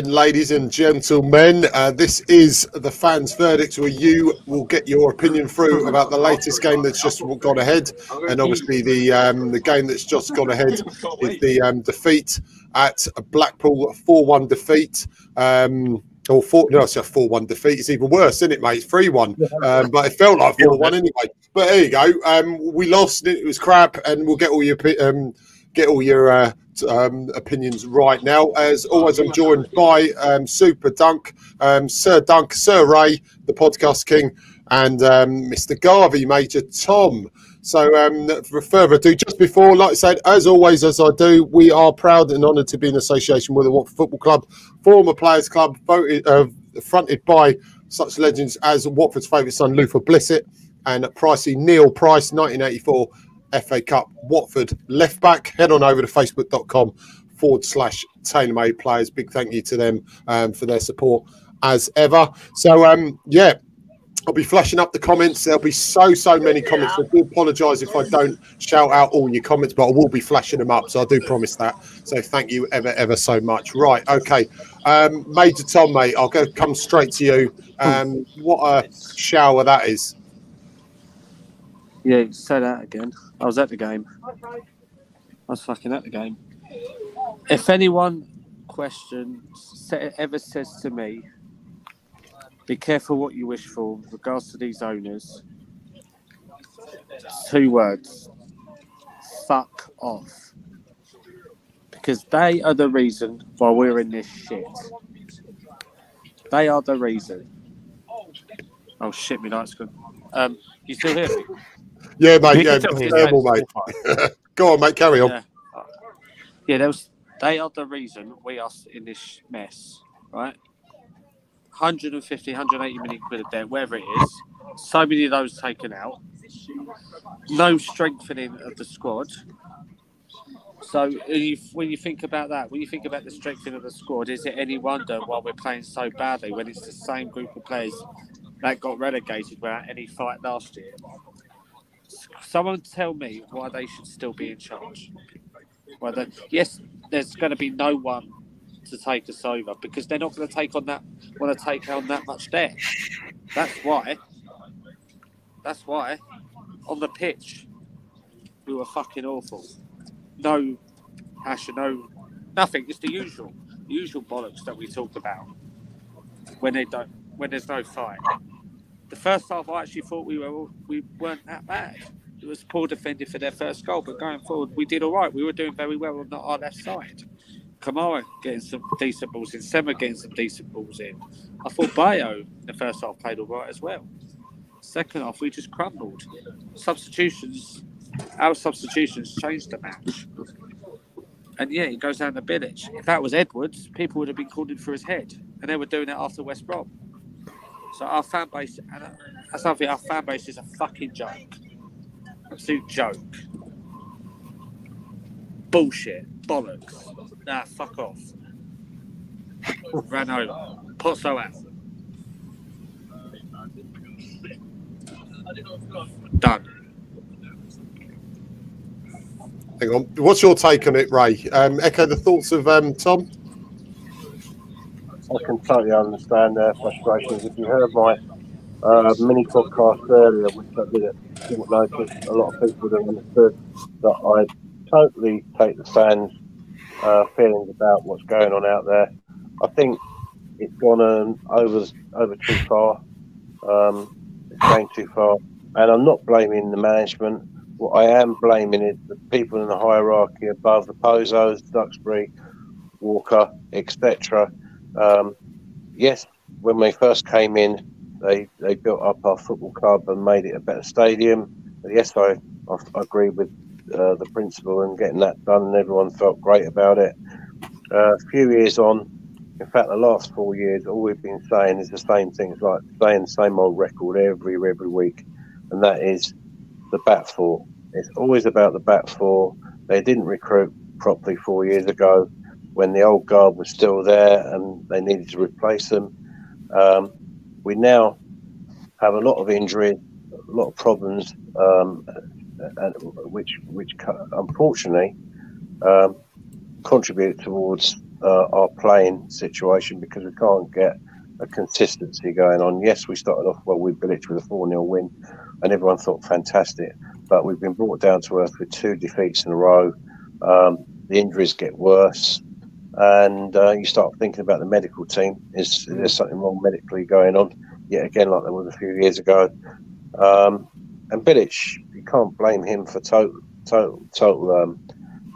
Evening, ladies and gentlemen. Uh, this is the fans' verdict, where you will get your opinion through about the latest game that's just gone ahead, and obviously the um, the game that's just gone ahead is the um, defeat at Blackpool, four-one defeat. Um, or four, no, it's a four-one defeat. It's even worse, isn't it, mate? Three-one, um, but it felt like four-one anyway. But there you go. Um, we lost. It was crap, and we'll get all your um, get all your uh, um, opinions right now. As always, I'm joined by um, Super Dunk, um, Sir Dunk, Sir Ray, the podcast king, and um, Mr. Garvey, Major Tom. So, um, for further ado, just before, like I said, as always, as I do, we are proud and honoured to be in association with the Watford Football Club, former players club, voted, uh, fronted by such legends as Watford's favourite son, Luther Blissett, and Pricey Neil Price, 1984 FA Cup Watford left back. Head on over to facebook.com forward slash tailor-made players. Big thank you to them um, for their support as ever. So, um, yeah, I'll be flashing up the comments. There'll be so, so many comments. I do apologise if I don't shout out all your comments, but I will be flashing them up. So I do promise that. So thank you ever, ever so much. Right. Okay. Um, Major Tom, mate, I'll go come straight to you. Um, what a shower that is. Yeah, say that again. I was at the game. I was fucking at the game. If anyone questions, ever says to me, be careful what you wish for with regards to these owners, two words fuck off. Because they are the reason why we're in this shit. They are the reason. Oh shit, me light's gone. Um, you still hear me? Yeah, mate. Yeah, terrible, mate. Go on, mate. Carry on. Yeah, yeah there was, they are the reason we are in this mess, right? 150, 180 million quid of debt, wherever it is. So many of those taken out. No strengthening of the squad. So when you think about that, when you think about the strengthening of the squad, is it any wonder why we're playing so badly when it's the same group of players that got relegated without any fight last year? Someone tell me why they should still be in charge. Whether yes, there's going to be no one to take us over because they're not going to take on that want to take on that much debt. That's why. That's why. On the pitch, we were fucking awful. No passion, no nothing. Just the usual, the usual bollocks that we talked about when they don't, when there's no fight. The first half, I actually thought we were we weren't that bad it was poor defending for their first goal, but going forward, we did all right. We were doing very well on our left side. Kamara getting some decent balls in, Sema getting some decent balls in. I thought Bayo in the first half played all right as well. Second half, we just crumbled. Substitutions, our substitutions changed the match. And yeah, he goes down the village. If that was Edwards, people would have been calling for his head. And they were doing it after West Brom. So our fan base, and that's something, our fan base is a fucking joke. Absolute joke. Bullshit. Bollocks. Nah, fuck off. Ran over. Out. Done. Hang on. What's your take on it, Ray? Um, echo the thoughts of um, Tom. I can totally understand their frustrations. If you heard my uh, mini podcast earlier, which I did at short notice. A lot of people would have understood that I totally take the fans' uh, feelings about what's going on out there. I think it's gone um, over over too far. Um, it's going too far, and I'm not blaming the management. What I am blaming is the people in the hierarchy above the Pozzos, Duxbury, Walker, etc. Um, yes, when we first came in, they they built up our football club and made it a better stadium. But yes, I, I, I agree with uh, the principal and getting that done, and everyone felt great about it. Uh, a few years on, in fact, the last four years, all we've been saying is the same things, like saying the same old record every every week, and that is the back four. It's always about the back four. They didn't recruit properly four years ago when the old guard was still there and they needed to replace them. Um, we now have a lot of injuries, a lot of problems, um, which which unfortunately um, contribute towards uh, our playing situation because we can't get a consistency going on. Yes, we started off well with Bilic with a 4 0 win, and everyone thought fantastic. But we've been brought down to earth with two defeats in a row. Um, the injuries get worse, and uh, you start thinking about the medical team. Is there something wrong medically going on? Yet again, like there was a few years ago. Um, and Bilic, you can't blame him for total, total, total um,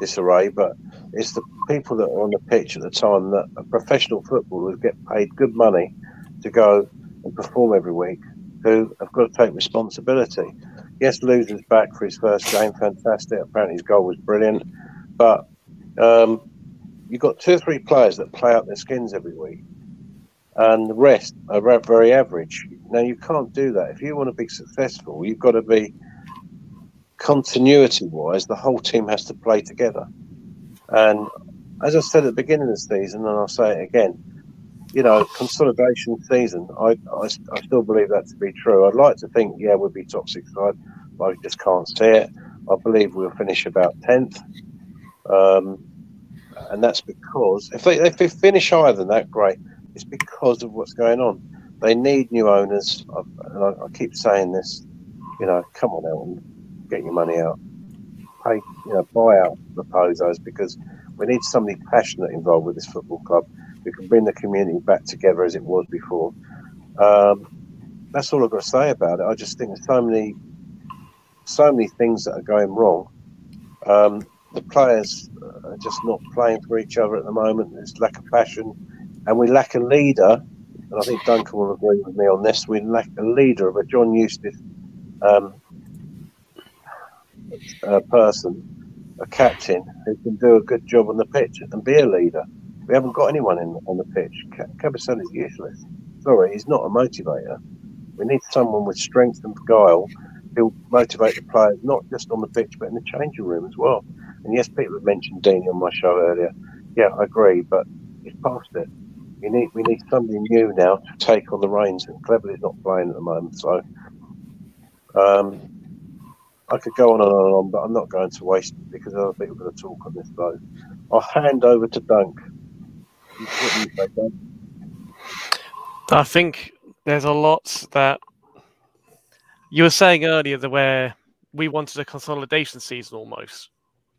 disarray, but it's the people that are on the pitch at the time that professional footballers get paid good money to go and perform every week who have got to take responsibility. Yes, Louza's back for his first game, fantastic. Apparently his goal was brilliant, but um, you've got two or three players that play out their skins every week, and the rest are very average. Now you can't do that. If you want to be successful, you've got to be continuity-wise. The whole team has to play together. And as I said at the beginning of the season, and I'll say it again, you know, consolidation season, I, I, I, still believe that to be true. I'd like to think, yeah, we'll be top six side, but I just can't see it. I believe we'll finish about 10th. Um, and that's because if they, if they finish higher than that, great. It's because of what's going on. They need new owners. And I, I keep saying this, you know, come on out and get your money out pay, you know, buy out the Pozzos because we need somebody passionate involved with this football club who can bring the community back together as it was before. Um, that's all I've got to say about it. I just think there's so many, so many things that are going wrong. Um, the players are just not playing for each other at the moment. There's lack of passion, and we lack a leader. And I think Duncan will agree with me on this. We lack a leader of a John Eustace um, uh, person, a captain, who can do a good job on the pitch and be a leader. We haven't got anyone in on the pitch. Kabasele is useless. Sorry, he's not a motivator. We need someone with strength and guile who'll motivate the players, not just on the pitch, but in the changing room as well. And yes, people have mentioned Deeney on my show earlier. Yeah, I agree, but he's past it. We need we need somebody new now to take on the reins, and Cleverley's not playing at the moment. So um, I could go on and on and on, but I'm not going to waste it because other people are going to talk on this. So I'll hand over to Dunk. Dunk? I think there's a lot that you were saying earlier that where we wanted a consolidation season almost.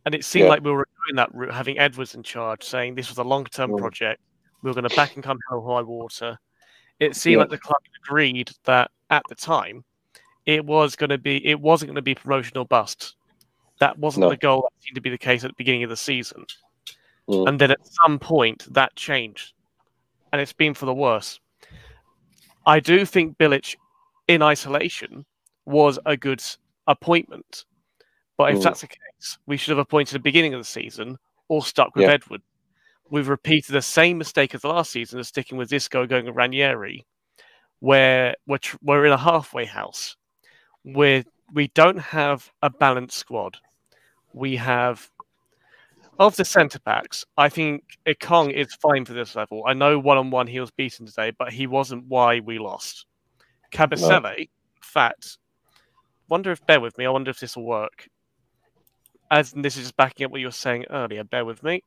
And it seemed yeah. like we were doing that route, having Edwards in charge, saying this was a long term yeah. project. We were going to back and come hell high water. It seemed yeah. like the club agreed that at the time it was going to be it wasn't going to be promotional bust. That wasn't no. the goal. That seemed to be the case at the beginning of the season, mm. and then at some point that changed, and it's been for the worse. I do think Bilic, in isolation, was a good appointment, but if mm. that's the case, we should have appointed at the beginning of the season or stuck with yeah. Edward. We've repeated the same mistake as last season of sticking with Disco going with Ranieri, where we're, tr- we're in a halfway house we we don't have a balanced squad. We have of the centre backs. I think Ekong is fine for this level. I know one on one he was beaten today, but he wasn't why we lost. Kabasele, no. in fact, wonder if bear with me. I wonder if this will work. As this is just backing up what you were saying earlier. Bear with me.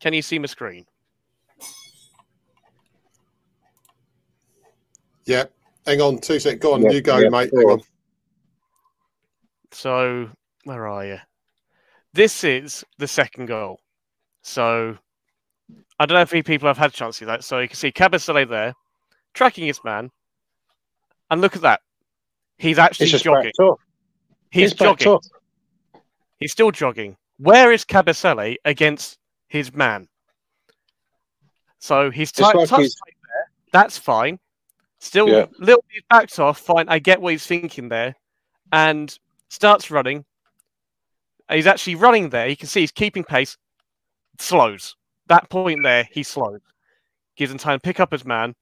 Can you see my screen? Yep. Hang on, two sec. Go on, yeah, you go, yeah, mate. Hang on. So, where are you? This is the second goal. So, I don't know if any people have had a chance to see that. So, you can see Kabasele there, tracking his man. And look at that. He's actually jogging. He's, He's jogging. He's still jogging. Where is Kabasele against his man? So he's t- touched he's... there. That's fine. Still, yeah. little bit backed off. Fine, I get what he's thinking there, and starts running. He's actually running there. You can see he's keeping pace. Slows. That point there, he slows. Gives him time to pick up his man,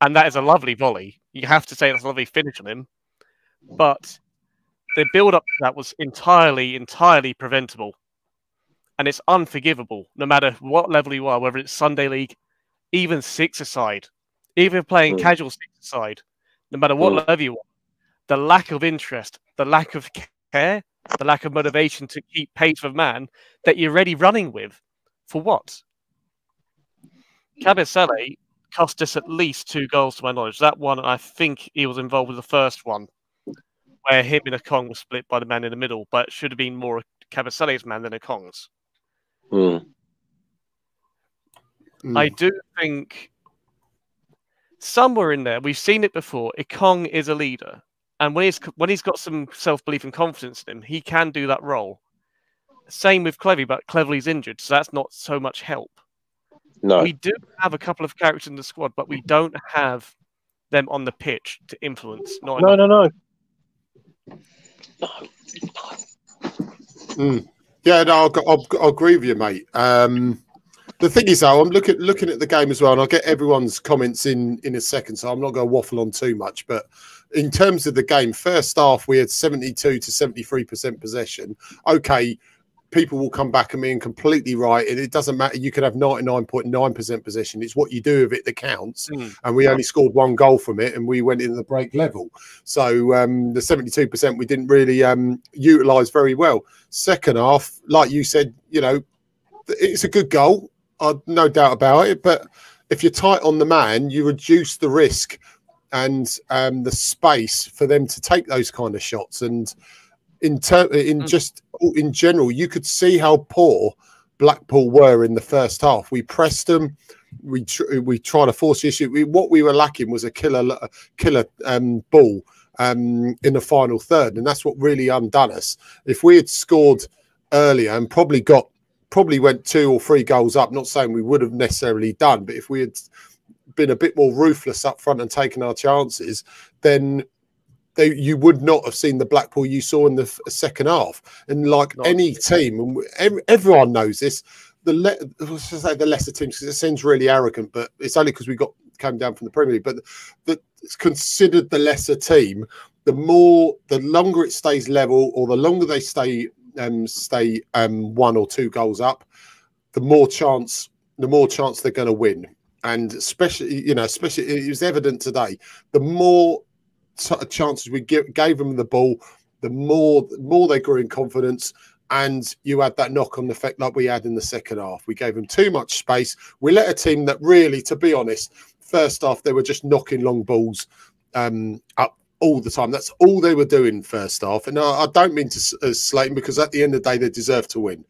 and that is a lovely volley. You have to say that's a lovely finish on him, but the build up to that was entirely, entirely preventable. And it's unforgivable, no matter what level you are, whether it's Sunday League, even six aside even playing mm. casual aside, no matter what mm. level you are, the lack of interest, the lack of care, the lack of motivation to keep pace with man that you're already running with For what? Kabasele cost us at least two goals to my knowledge. That one, I think he was involved with the first one, where him and Ekong were split by the man in the middle, but should have been more Kabasele's man than Ekong's. Mm. Mm. I do think somewhere in there we've seen it before. Ekong is a leader, and when he's when he's got some self belief and confidence in him, he can do that role. Same with Clevy, but Cleverley's injured, so that's not so much help. No. We do have a couple of characters in the squad, but we don't have them on the pitch to influence. Not No, enough. no, no. Mm. Yeah, no, I'll, I'll, I'll agree with you, mate. Um, the thing is, though, I'm looking looking at the game as well, and I'll get everyone's comments in in a second, so I'm not going to waffle on too much. But in terms of the game, first half we had 72 to 73 percent possession. Okay, people will come back at me and completely right, and it doesn't matter. You can have 99.9 percent possession. It's what you do with it that counts. Mm. And we only scored one goal from it, and we went in the break level. So um, the 72 percent we didn't really um, utilize very well. Second half, like you said, you know, it's a good goal. Uh, no doubt about it. But if you're tight on the man, you reduce the risk and um, the space for them to take those kind of shots. And in ter- in Mm. just in general, you could see how poor Blackpool were in the first half. We pressed them. We tr- we tried to force the issue. We, what we were lacking was a killer a killer um, ball um, in the final third, and that's what really undone us. If we had scored earlier and probably got probably went two or three goals up. Not saying we would have necessarily done, but if we had been a bit more ruthless up front and taken our chances, then they, you would not have seen the Blackpool you saw in the second half. And like Not- any team, and everyone knows this. The le- say the lesser teams because it seems really arrogant, but it's only because we got came down from the Premier League. But the, it's considered the lesser team. The more, the longer it stays level, or the longer they stay um, stay um, one or two goals up, the more chance the more chance they're going to win. And especially, you know, especially it was evident today. The more chances we give, gave them the ball, the more the more they grew in confidence. And you had that knock on effect like we had in the second half. We gave them too much space. We let a team that really, to be honest, first half they were just knocking long balls um, up all the time. That's all they were doing first half. And I, I don't mean to uh, slate them because at the end of the day they deserve to win.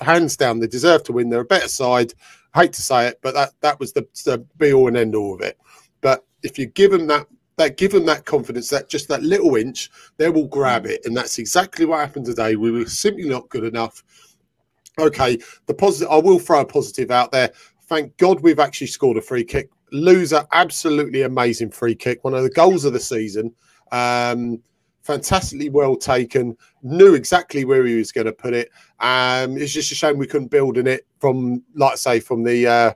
Hands down, they deserve to win. They're a better side. hate to say it, but that that was the, the be all and end all of it. But if you give them that that give them that confidence, that just that little inch, they will grab it, and that's exactly what happened today. We were simply not good enough. Okay, the positive. I will throw a positive out there. Thank God we've actually scored a free kick. Louza, absolutely amazing free kick. One of the goals of the season. Um, fantastically well taken. Knew exactly where he was going to put it. Um, it's just a shame we couldn't build in it from, like I say, from the uh,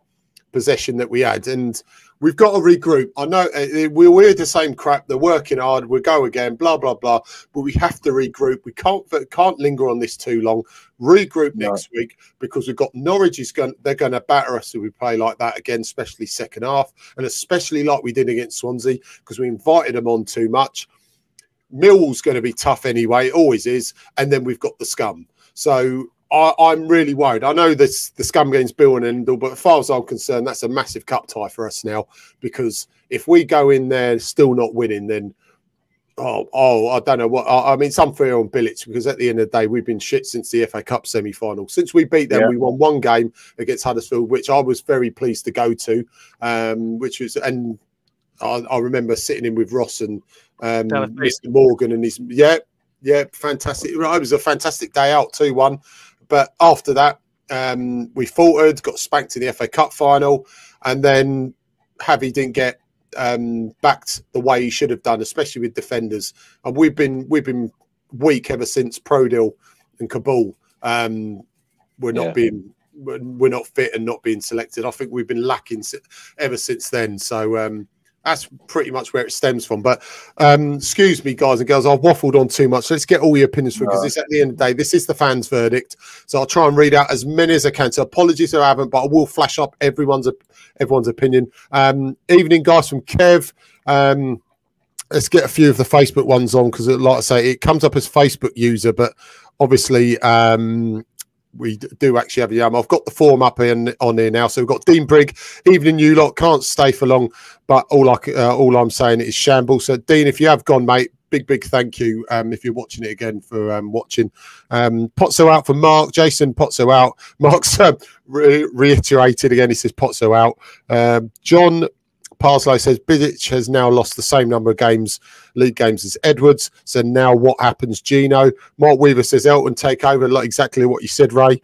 possession that we had. And we've got to regroup. I know uh, we're, we're the same crap. They're working hard. We'll go again. Blah blah blah. But we have to regroup. We can't can't linger on this too long. Regroup No. next week because we've got Norwich is going. They're going to batter us if we play like that again, especially second half, and especially like we did against Swansea because we invited them on too much. Mill's going to be tough anyway, it always is, and then we've got the scum. So I, I'm really worried. I know this the scum game's Bill and Endell, but as far as I'm concerned, that's a massive cup tie for us now. Because if we go in there still not winning, then oh, oh I don't know what. I, I mean, it's unfair on Bilic because at the end of the day, we've been shit since the FA Cup semi final. Since we beat them, Yeah. we won one game against Huddersfield, which I was very pleased to go to. Um, which was and I, I remember sitting in with Ross and um, Mr. Morgan and his yeah, yeah, fantastic. It was a fantastic day out, two one. But after that, um, we faltered, got spanked in the FA Cup final, and then Javi didn't get um, backed the way he should have done, especially with defenders. And we've been we've been weak ever since Prödl and Kabul. Um, we're not Yeah. being we're not fit and not being selected. I think we've been lacking ever since then. So um, that's pretty much where it stems from. But um, excuse me, guys and girls, I've waffled on too much. So Let's get all your opinions through because No. this at the end of the day, this is the fans' verdict. So I'll try and read out as many as I can. So apologies if I haven't, but I will flash up everyone's everyone's opinion. Um, evening, guys from Kev. Um, let's get a few of the Facebook ones on because, like I say, it comes up as Facebook user, but obviously um, we do actually have a yam. I've got the form up in, on here now. So we've got Dean Brigg, evening you lot. Can't stay for long, but all I uh, all I'm saying is shambles. So Dean, if you have gone, mate, big big thank you. Um, if you're watching it again for um, watching. Um, Pozzo out for Mark. Jason Pozzo out. Mark's uh, re- reiterated again. He says Pozzo out. Um, John Parslow says Bilic has now lost the same number of games, league games as Edwards. So now what happens, Gino? Mark Weaver says Elton take over, like exactly what you said, Ray.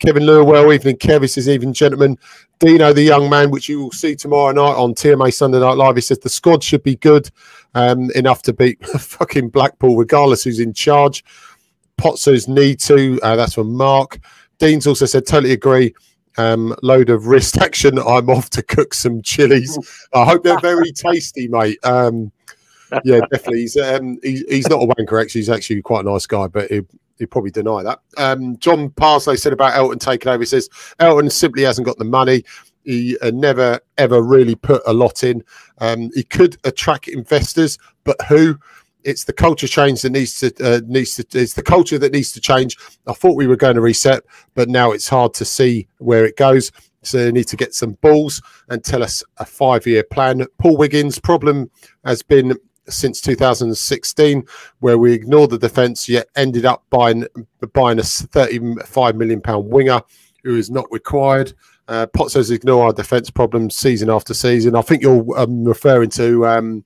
Kevin Lurwell, evening. Kevin says, even gentlemen. Dino, the young man, which you will see tomorrow night on TMA Sunday Night Live, he says the squad should be good um, enough to beat fucking Blackpool, regardless who's in charge. Pozzo's need to. Uh, that's from Mark. Dean's also said, totally agree um, load of wrist action. I'm off to cook some chilies. I hope they're very tasty, mate. Um, yeah, definitely. He's, um, he's, he's not a wanker, actually. He's actually quite a nice guy, but he, he'd probably deny that. Um, John Parsley said about Elton taking over. He says Elton simply hasn't got the money. He uh, never, ever really put a lot in. Um, he could attract investors, but who? It's the culture change that needs to uh, needs to it's the culture that needs to change. I thought we were going to reset, but now it's hard to see where it goes. So they need to get some balls and tell us a five year plan. Paul Wiggins' problem has been since 2016, where we ignored the defence, yet ended up buying buying a 35 million pound winger who is not required. Uh, Potts ignore our defence problems season after season. I think you're um, referring to um,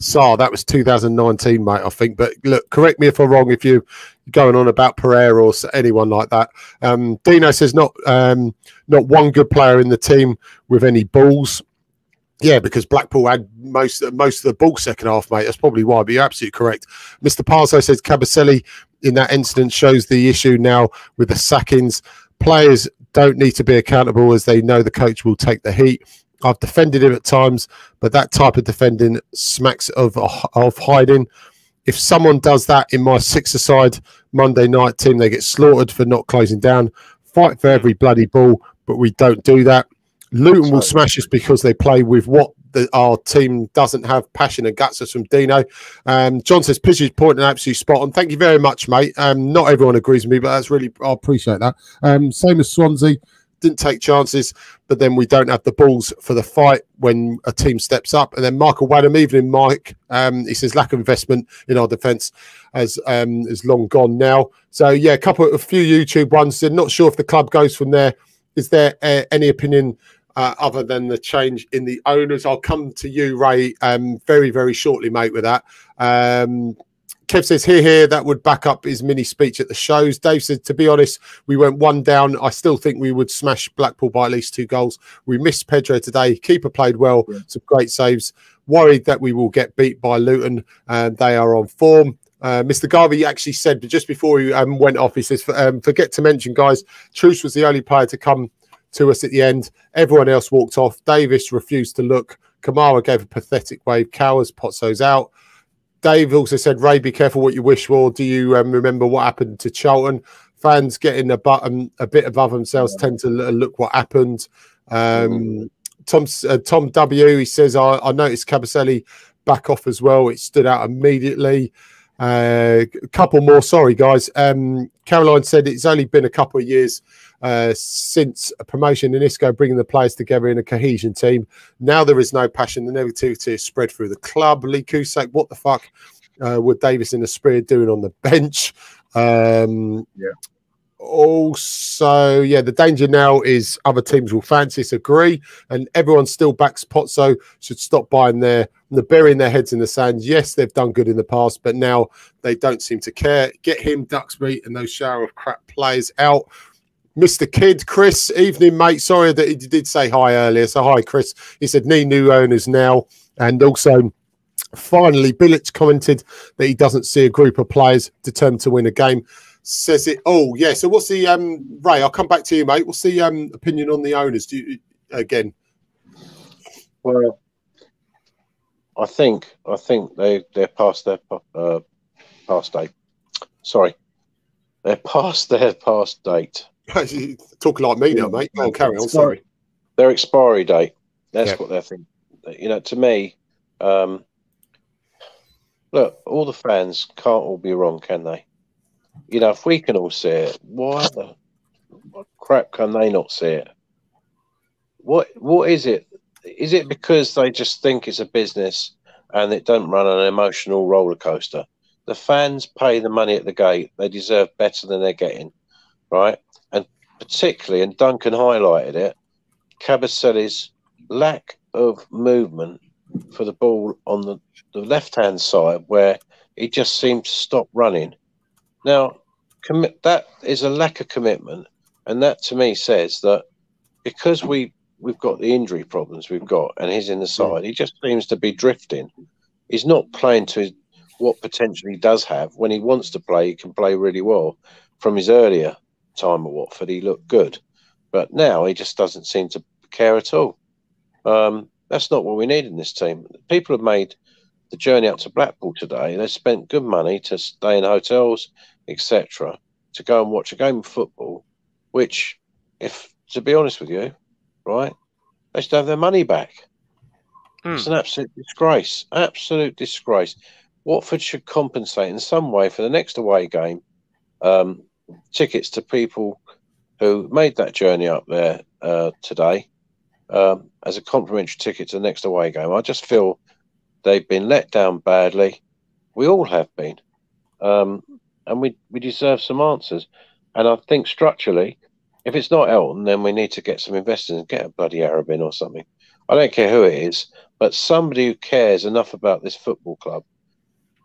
Sarr. That was 2019, mate, I think. But look, correct me if I'm wrong if you're going on about Pereira or anyone like that. Um, Dino says not um, not one good player in the team with any balls. Yeah, because Blackpool had most most of the ball second half, mate. That's probably why. But you're absolutely correct. Mr. Parso says Kabasele in that incident shows the issue now with the sackings. Players don't need to be accountable as they know the coach will take the heat. I've defended him at times, but that type of defending smacks of of hiding. If someone does that in my six-a-side Monday night team, they get slaughtered for not closing down. Fight for every bloody ball, but we don't do that. Luton will smash us because they play with what the, our team doesn't have passion and guts. Us from Dino. Um, John says Pidge's point and absolutely spot on. Thank you very much, mate. Um, not everyone agrees with me, but that's really I appreciate that. Um, same as Swansea didn't take chances, but then we don't have the balls for the fight when a team steps up. And then Michael Wadham, evening Mike, um, he says lack of investment in our defence has um, is long gone now. So yeah, a couple, of a few YouTube ones. They're not sure if the club goes from there. Is there uh, any opinion uh, other than the change in the owners? I'll come to you, Ray, um, very very shortly, mate. With that. Um, Kev says, here, here, that would back up his mini speech at the shows. Dave said, to be honest, we went one down. I still think we would smash Blackpool by at least two goals. We missed Pedro today. Keeper played well, yeah. some great saves. Worried that we will get beat by Luton, and they are on form. Uh, Mr. Garvey actually said, but just before he um, went off, he says, um, forget to mention, guys, Truce was the only player to come to us at the end. Everyone else walked off. Davis refused to look. Kamara gave a pathetic wave. Cowers, Pozzo's out. Dave also said, Ray, be careful what you wish for. Do you um, remember what happened to Charlton? Fans getting a button a bit above themselves tend to look what happened. Um, Tom uh, Tom W. He says, I, I noticed Kabasele back off as well. It stood out immediately. Uh, a couple more. Sorry, guys. Um, Caroline said it's only been a couple of years uh, since a promotion in ISCO bringing the players together in a cohesion team. Now there is no passion. The negativity is spread through the club. Lee Cusack, what the fuck uh, were Davis and Spirit doing on the bench? Um, yeah. Also, yeah, the danger now is other teams will fancy us, agree, and everyone still backs Pozzo. Should stop buying their they're burying their heads in the sand. Yes, they've done good in the past, but now they don't seem to care. Get him, Duxbury, and those shower of crap players out. Mr. Kidd, Chris, evening, mate. Sorry that he did say hi earlier. So, hi, Chris. He said, need new owners now. And also, finally, Bilic commented that he doesn't see a group of players determined to win a game. Says it. Oh, yeah. So, what's the, um, Ray, I'll come back to you, mate. What's the um, opinion on the owners? Do you, again? Well, I think I think they they're past their uh, past date. Sorry, they're past their past date. Talking like me now, mate. Oh, carry on. Sorry. Their expiry date. That's yeah. what they're thinking. You know, to me, um, look, all the fans can't all be wrong, can they? You know, if we can all see it, why the crap can they not see it? What what is it? Is it because they just think it's a business and it don't run an emotional roller coaster? The fans pay the money at the gate; they deserve better than they're getting, right? And particularly, and Duncan highlighted it, Kabasele's lack of movement for the ball on the, the left hand side, where he just seemed to stop running. Now, commit that is a lack of commitment, and that to me says that because we we've got the injury problems we've got, and he's in the side, he just seems to be drifting. He's not playing to his, what potential he does have. When he wants to play, he can play really well. From his earlier time at Watford, he looked good, but now he just doesn't seem to care at all. Um, that's not what we need in this team. People have made the journey up to Blackpool today. They spent good money to stay in hotels, etc., to go and watch a game of football, which, if to be honest with you, right, they should have their money back. Mm. It's an absolute disgrace. Absolute disgrace. Watford should compensate in some way for the next away game. Um, tickets to people who made that journey up there uh, today um, as a complimentary ticket to the next away game. I just feel they've been let down badly. We all have been. Um, and we, we deserve some answers. And I think structurally, if it's not Elton, then we need to get some investors and get a bloody Arab in or something. I don't care who it is, but somebody who cares enough about this football club,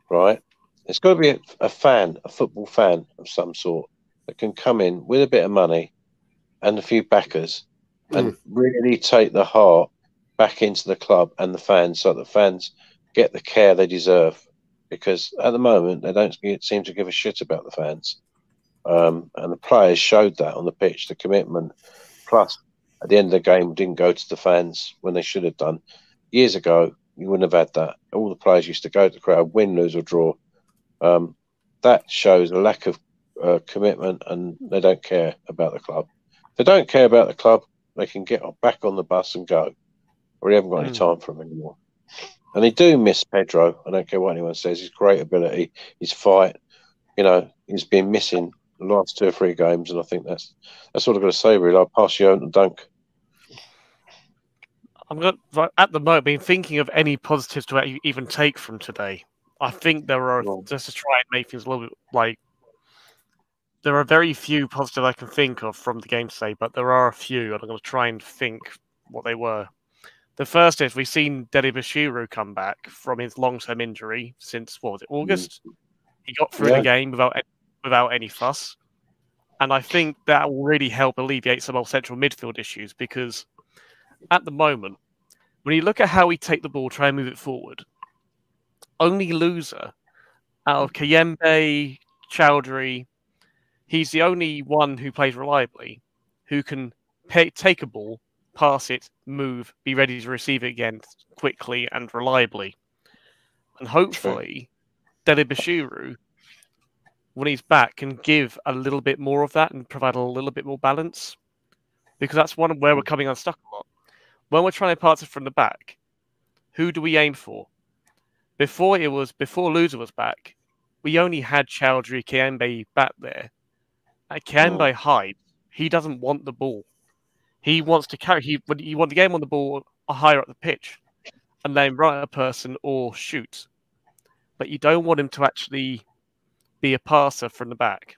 right? It's got to be a, a fan, a football fan of some sort that can come in with a bit of money and a few backers and mm. really take the heart back into the club and the fans so the fans get the care they deserve because at the moment they don't seem to give a shit about the fans um, and the players showed that on the pitch the commitment plus at the end of the game didn't go to the fans when they should have done years ago you wouldn't have had that all the players used to go to the crowd win lose or draw um, that shows a lack of uh, commitment and they don't care about the club if they don't care about the club they can get back on the bus and go. We haven't got mm. any hmm. time for them anymore. And they do miss Pedro. I don't care what anyone says. His great ability, his fight. You know, he's been missing the last two or three games, and I think that's that's all I've got to say. Really, I'll pass you on to Dunk. I'm not at the moment been thinking of any positives to even take from today. I think there are just to try and make things a little bit like there are very few positive I can think of from the game today, but there are a few, and I'm going to try and think what they were. The first is we've seen Dele-Bashiru come back from his long-term injury since what was it August? Mm. He got through yeah. the game without without any fuss, and I think that will really help alleviate some of central midfield issues because at the moment, when you look at how we take the ball, try and move it forward, only Louza out of Kayembe, Choudhury, he's the only one who plays reliably, who can pay, take a ball, pass it, move, be ready to receive it again quickly and reliably. And hopefully, Dele-Bashiru, when he's back, can give a little bit more of that and provide a little bit more balance. Because that's one where we're coming unstuck a lot. When we're trying to pass it from the back, who do we aim for? Before it was before Louza was back, we only had Choudhury Kayembe back there Kayembe oh. hide. He doesn't want the ball. He wants to carry. He you want the game on the ball higher up the pitch, and then run a person or shoot. But you don't want him to actually be a passer from the back.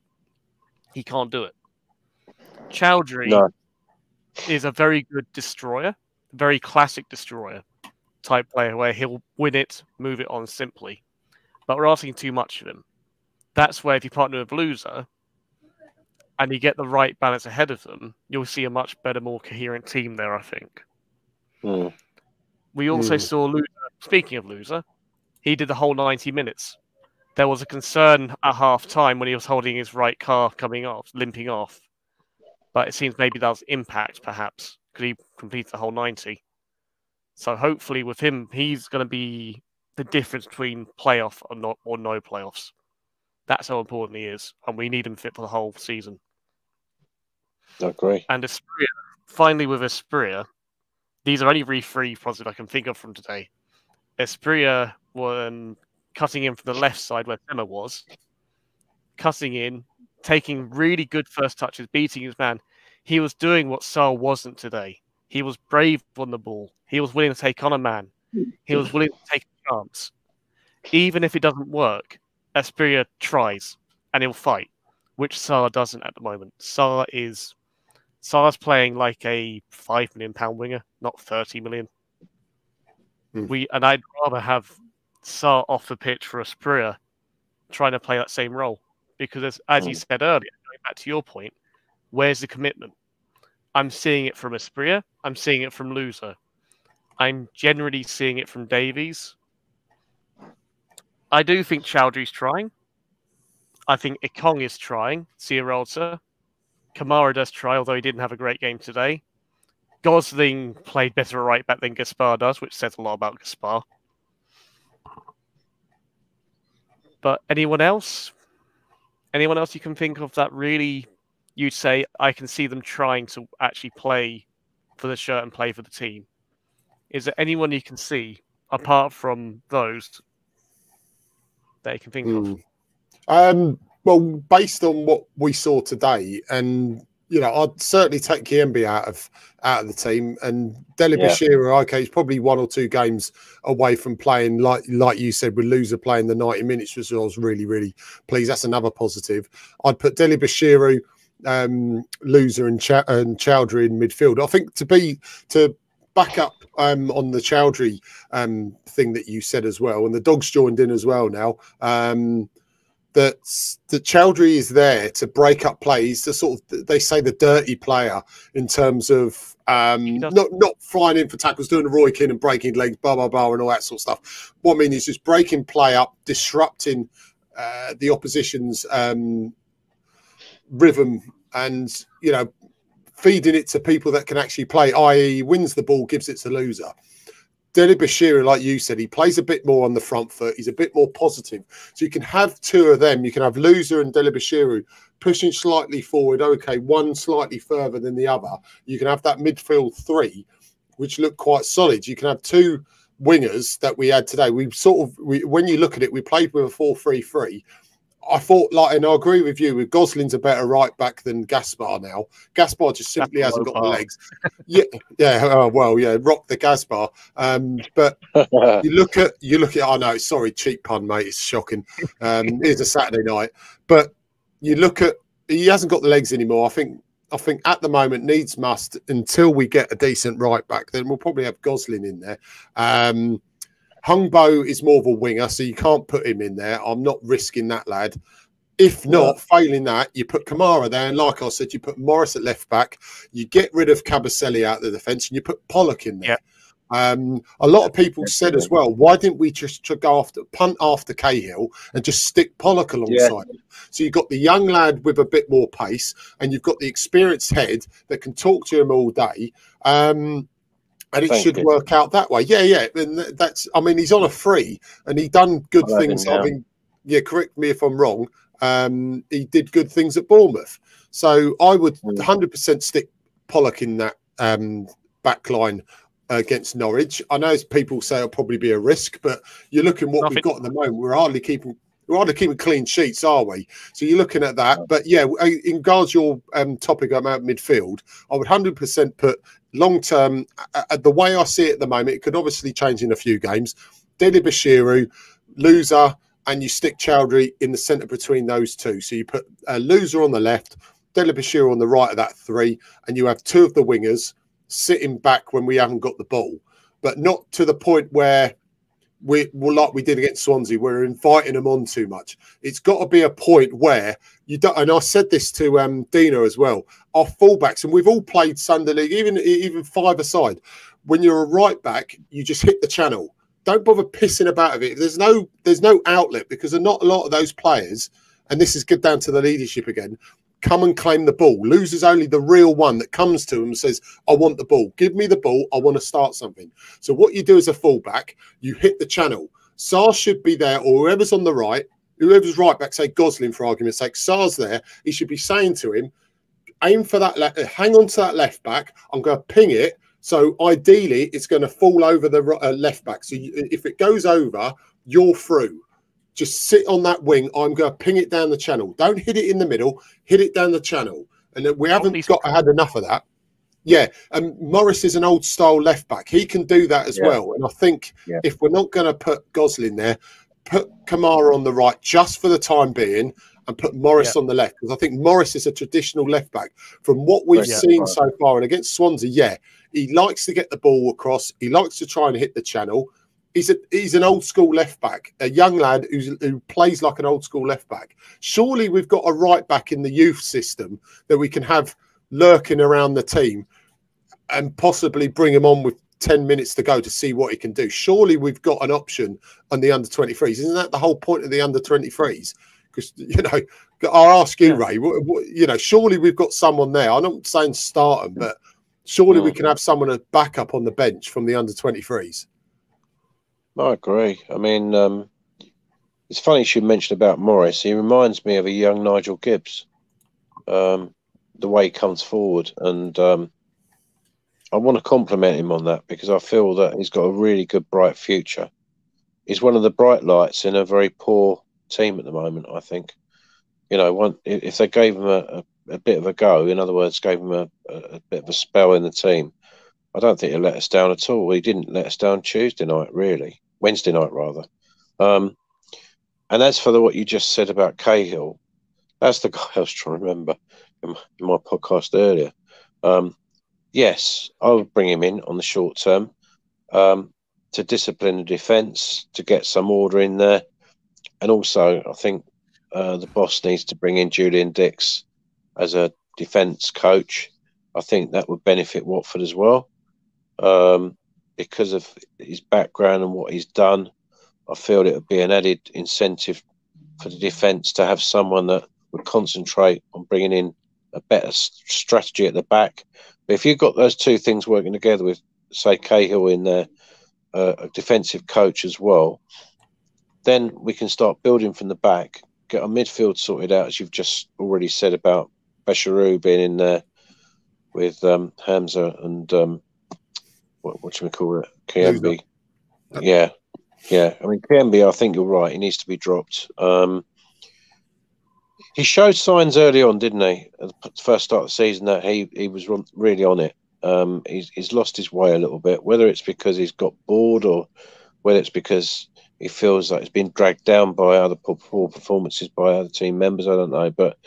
He can't do it. Choudhury no. is a very good destroyer, very classic destroyer type player where he'll win it, move it on simply. But we're asking too much of him. That's where if you partner with Louza, and you get the right balance ahead of them, you'll see a much better, more coherent team there, I think. Mm. We also mm. saw Louza, speaking of Louza, he did the whole 90 minutes. There was a concern at half time when he was holding his right calf coming off, limping off. But it seems maybe that was impact, perhaps, because he completed the whole 90. So hopefully, with him, he's going to be the difference between playoff or not or no playoffs. That's how important he is, and we need him fit for the whole season. I agree. And Asprilla, finally with Asprilla, these are only three positives I can think of from today. Asprilla when cutting in from the left side where Emma was, cutting in, taking really good first touches, beating his man. He was doing what Sarr wasn't today. He was brave on the ball. He was willing to take on a man. He was willing to take a chance. Even if it doesn't work, Asprilla tries and he'll fight, which Sarr doesn't at the moment. Sarr is Sarr's playing like a five million pound winger, not thirty million. Hmm. We and I'd rather have Sarr off the pitch for Asprilla trying to play that same role because, as, as you said earlier, going back to your point, where's the commitment? I'm seeing it from Asprilla. I'm seeing it from Louza. I'm generally seeing it from Davies. I do think Choudhury's trying. I think Ekong is trying. Sierralta. Kamara does try, although he didn't have a great game today. Gosling played better right back than Gaspar does, which says a lot about Gaspar. But anyone else? Anyone else you can think of that really you'd say I can see them trying to actually play for the shirt and play for the team? Is there anyone you can see apart from those that you can think of? Hmm. Um, well, based on what we saw today, and you know, I'd certainly take Kayembe out of out of the team, and Dele Yeah. Bashir, okay, he's probably one or two games away from playing, like like you said, with Louza playing the ninety minutes, which I was really really pleased. That's another positive. I'd put Dele Bashiru, um, Louza, and Ch- and Choudhury in midfield. I think to be to back up um, on the Choudhury um, thing that you said as well, and the dogs joined in as well now. Um, that that Choudhury is there to break up plays, to sort of they say the dirty player in terms of um, not not flying in for tackles, doing a Roy and breaking legs, blah blah blah, and all that sort of stuff. What I mean is just breaking play up, disrupting uh, the opposition's um, rhythm, and you know feeding it to people that can actually play. I.e., wins the ball, gives it to Louza. Dele Bashir, like you said, he plays a bit more on the front foot. He's a bit more positive. So you can have two of them. You can have Louza and Dele Bashiru pushing slightly forward. Okay, one slightly further than the other. You can have that midfield three, which look quite solid. You can have two wingers that we had today. We sort of, we, when you look at it, we played with a 4 3 3. I thought, like, and I agree with you. With Gosling's a better right back than Gaspar now. Gaspar just simply hasn't got the legs. yeah, yeah. Oh, well, yeah. Rock the Gaspar. Um, but you look at you look at. I know. Sorry, cheap pun, mate. It's shocking. Um, it's a Saturday night, but you look at. He hasn't got the legs anymore. I think. I think at the moment needs must until we get a decent right back. Then we'll probably have Gosling in there. Um, Hungbo is more of a winger, so you can't put him in there. I'm not risking that lad. If not, failing that, you put Kamara there, and like I said, you put Morris at left back. You get rid of Kabasele out of the defence, and you put Pollock in there. Um, a lot of people said as well, why didn't we just go after punt after Cahill and just stick Pollock alongside him? So you've got the young lad with a bit more pace, and you've got the experienced head that can talk to him all day. Um, and it Thank should you. work out that way. Yeah, yeah. And that's, I mean, he's on a free and he done good I know him things. now. I mean, yeah, correct me if I'm wrong. Um, he did good things at Bournemouth. So I would Mm. 100% stick Pollock in that um, back line against Norwich. I know as people say it'll probably be a risk, but you're looking what Nothing- we've got at the moment. We're hardly keeping. We're hardly keeping clean sheets, are we? So you're looking at that. But yeah, uh, in regards to your um, topic about midfield, I would 100% put long term. Uh, the way I see it at the moment, it could obviously change in a few games. Dele Bashiru, Louza, and you stick Choudhury in the centre between those two. So you put a Louza on the left, Dele Bashiru on the right of that three, and you have two of the wingers sitting back when we haven't got the ball, but not to the point where we well, like we did against Swansea, we're inviting them on too much. It's got to be a point where you don't. And I said this to um, Dino as well. Our fullbacks, and we've all played Sunday League, even even five aside. When you're a right back, you just hit the channel. Don't bother pissing about of it. There's no there's no outlet because there are not a lot of those players. And this is good down to the leadership again. Come and claim the ball. Louza's only the real one that comes to him and says, I want the ball. Give me the ball. I want to start something. So what you do as a fullback, you hit the channel. Sarr's should be there, or whoever's on the right, whoever's right back, say Gosling for argument's sake, Sarr's there, he should be saying to him, aim for that, le- hang on to that left back. I'm going to ping it. So ideally, it's going to fall over the uh, left back. So you, if it goes over, you're through. Just sit on that wing. I'm going to ping it down the channel. Don't hit it in the middle. Hit it down the channel. And we oh, haven't got had enough of that. Yeah, and Morris is an old style left back. He can do that as yeah. well. And I think yeah. if we're not going to put Gosling there, put Kamara on the right just for the time being, and put Morris yeah. on the left because I think Morris is a traditional left back. From what we've seen right. so far, and against Swansea, yeah, he likes to get the ball across. He likes to try and hit the channel. He's a he's an old school left back, a young lad who's, who plays like an old school left back. Surely we've got a right back in the youth system that we can have lurking around the team and possibly bring him on with 10 minutes to go to see what he can do. Surely we've got an option on the under 23s. Isn't that the whole point of the under 23s? Because, you know, I'll ask you, yeah. Ray, you know, surely we've got someone there. I'm not saying start them, but surely we mm. can have someone a backup on the bench from the under 23s. I agree. I mean, um, it's funny you should mention about Morris. He reminds me of a young Nigel Gibbs. Um, the way he comes forward, and um, I want to compliment him on that because I feel that he's got a really good, bright future. He's one of the bright lights in a very poor team at the moment. I think, you know, one if they gave him a, a, a bit of a go, in other words, gave him a, a, bit of a spell in the team, I don't think he'll let us down at all. He didn't let us down Tuesday night, really, Wednesday night rather. Um, and as for the, what you just said about Cahill, that's the guy I was trying to remember in my, in my podcast earlier. Um, yes, I would bring him in on the short term um, to discipline the defence, to get some order in there. And also, I think uh, the boss needs to bring in Julian Dicks as a defence coach. I think that would benefit Watford as well um, because of his background and what he's done. I feel it would be an added incentive for the defence to have someone that would concentrate on bringing in a better strategy at the back. But if you've got those two things working together with, say, Cahill in there, uh, a defensive coach as well, then we can start building from the back, get our midfield sorted out, as you've just already said about Bashiru being in there with um, Hamza and um, what, what should we call it? Kayembe. Yeah, yeah. I mean, Kayembe, I think you're right. He needs to be dropped. Um, he showed signs early on, didn't he? At the first start of the season, that he he was really on it. Um, he's he's lost his way a little bit. Whether it's because he's got bored or whether it's because he feels like he's been dragged down by other poor performances by other team members, I don't know. But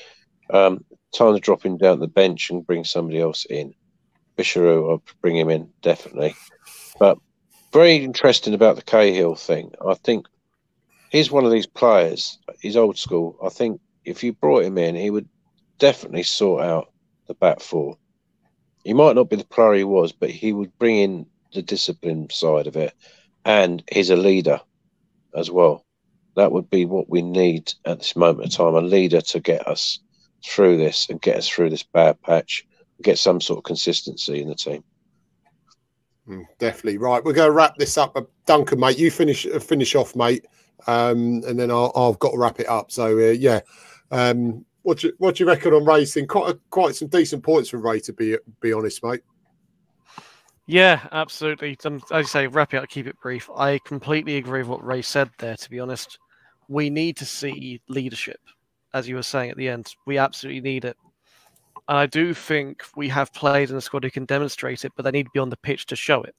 um, time to drop him down the bench and bring somebody else in. Bashiru, I'll bring him in definitely. But very interesting about the Cahill thing. I think he's one of these players. He's old school. I think if you brought him in, he would definitely sort out the back four. He might not be the player he was, but he would bring in the discipline side of it, and he's a leader as well. That would be what we need at this moment of time a leader to get us through this and get us through this bad patch, get some sort of consistency in the team. Mm, definitely right. We're going to wrap this up. Uh, Duncan, mate, you finish uh, finish off, mate, um, and then i have got to wrap it up. So uh, yeah, um, what do you, what do you reckon on racing? Quite a, quite some decent points for Ray to be be honest, mate. Yeah, absolutely. Um, as you say, wrap it up, keep it brief. I completely agree with what Ray said there. To be honest, we need to see leadership, as you were saying at the end. We absolutely need it, and I do think we have played in the squad who can demonstrate it, but they need to be on the pitch to show it.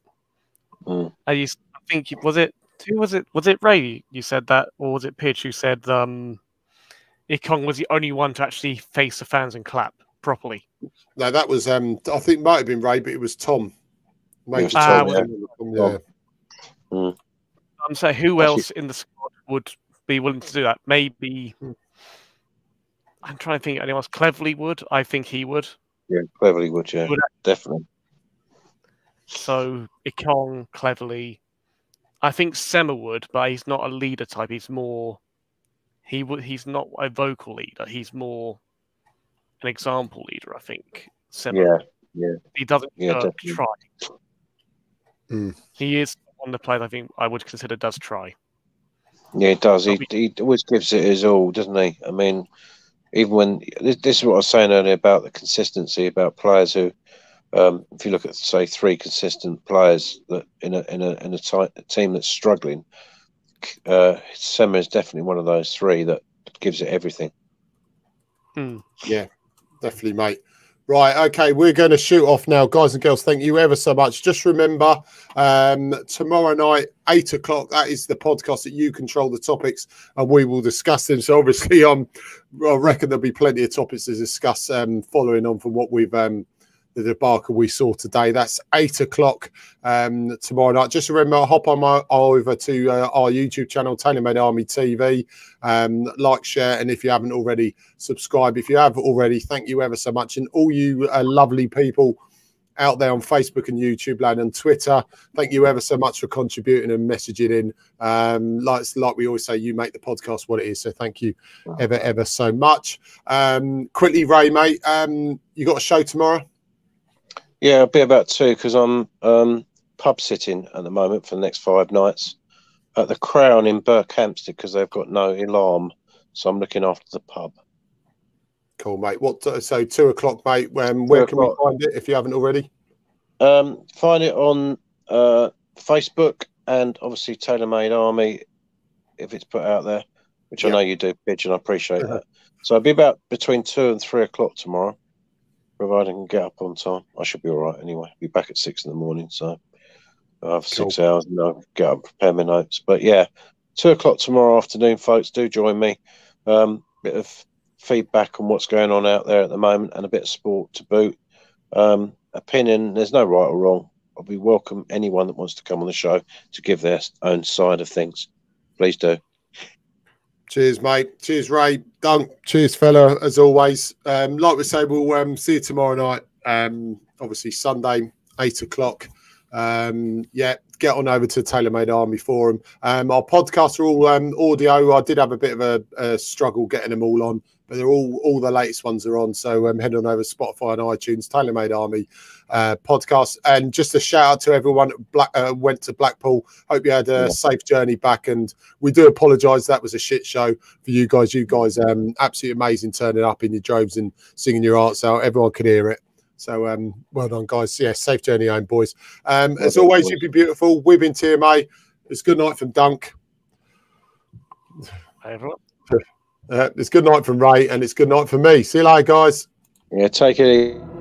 Mm. I, used, I think was it who was it was it Ray you said that, or was it Pitch who said um, Ikong was the only one to actually face the fans and clap properly. No, that was um I think might have been Ray, but it was Tom. Major uh, Tom, yeah. yeah. Mm. Um, so who else in the squad would be willing to do that? Maybe hmm. I'm trying to think anyone else. Cleverley would. I think he would. Yeah, Cleverley would, yeah. Would definitely. So Ikong, Cleverley. I think Sema would, but he's not a leader type. He's more he he's not a vocal leader. He's more an example leader, I think. Yeah, yeah. He doesn't yeah, uh, try. Mm. He is on the players I think I would consider does try. Yeah, he does. He, he always gives it his all, doesn't he? I mean, even when this, this is what I was saying earlier about the consistency about players who, um, if you look at say three consistent players that in a in a in a, t- a team that's struggling, uh, Sema is definitely one of those three that gives it everything. Hmm. Yeah, definitely, mate. Right, okay, we're going to shoot off now, guys and girls. Thank you ever so much. Just remember, um, tomorrow night, eight o'clock. That is the podcast that you control the topics, and we will discuss them. So obviously, um, I reckon there'll be plenty of topics to discuss, um, following on from what we've um the debacle we saw today. That's eight o'clock um, tomorrow night. Just remember, hop on my, over to uh, our YouTube channel, TaylorMade Army TV. Um, like, share, and if you haven't already, subscribe. If you have already, thank you ever so much. And all you uh, lovely people out there on Facebook and YouTube land and Twitter. Thank you ever so much for contributing and messaging in. Um, like like we always say, you make the podcast what it is. So thank you ever ever so much. Um, quickly, Ray, mate, um, you got a show tomorrow? Yeah, I'll be about two because I'm um, pub sitting at the moment for the next five nights at the Crown in Berkhamsted because they've got no alarm, so I'm looking after the pub. Cool, mate. What? So two o'clock, mate. Um, where can we find it if you haven't already? Um, find it on uh, Facebook and obviously TaylorMade Army if it's put out there, which Yep. I know you do, Pigeon. I appreciate that. So I'll be about between two and three o'clock tomorrow, providing I can get up on time. I should be all right anyway. Be back at six in the morning, so I have six hours and I'll get up, prepare my notes. But yeah, two o'clock tomorrow afternoon, folks. Do join me. Um, bit of feedback on what's going on out there at the moment and a bit of sport to boot. Um, opinion, there's no right or wrong. I'll be welcome anyone that wants to come on the show to give their own side of things. Please do. Cheers, mate. Cheers, Ray. Dunk. Cheers, fella. As always, um, like we say, we'll um, see you tomorrow night. Um, obviously Sunday, eight o'clock. Um, yeah, get on over to TaylorMade Army Forum. Um, our podcasts are all um, audio. I did have a bit of a, a struggle getting them all on, but they're all all the latest ones are on. So um, head on over to Spotify and iTunes, TaylorMade Army uh, podcast. And just a shout out to everyone that Black, uh, went to Blackpool. Hope you had a Yeah. safe journey back. And we do apologise. That was a shit show for you guys. You guys, um, absolutely amazing turning up in your droves and singing your hearts out. Everyone could hear it. So um, well done, guys. Yeah, safe journey home, boys. Um, Well as done, always, boys. you've been beautiful. We've been TMA. It's good night from Dunk. Hey, everyone. Uh, it's good night from Ray, and it's good night for me. See you later, guys. Yeah, take it easy.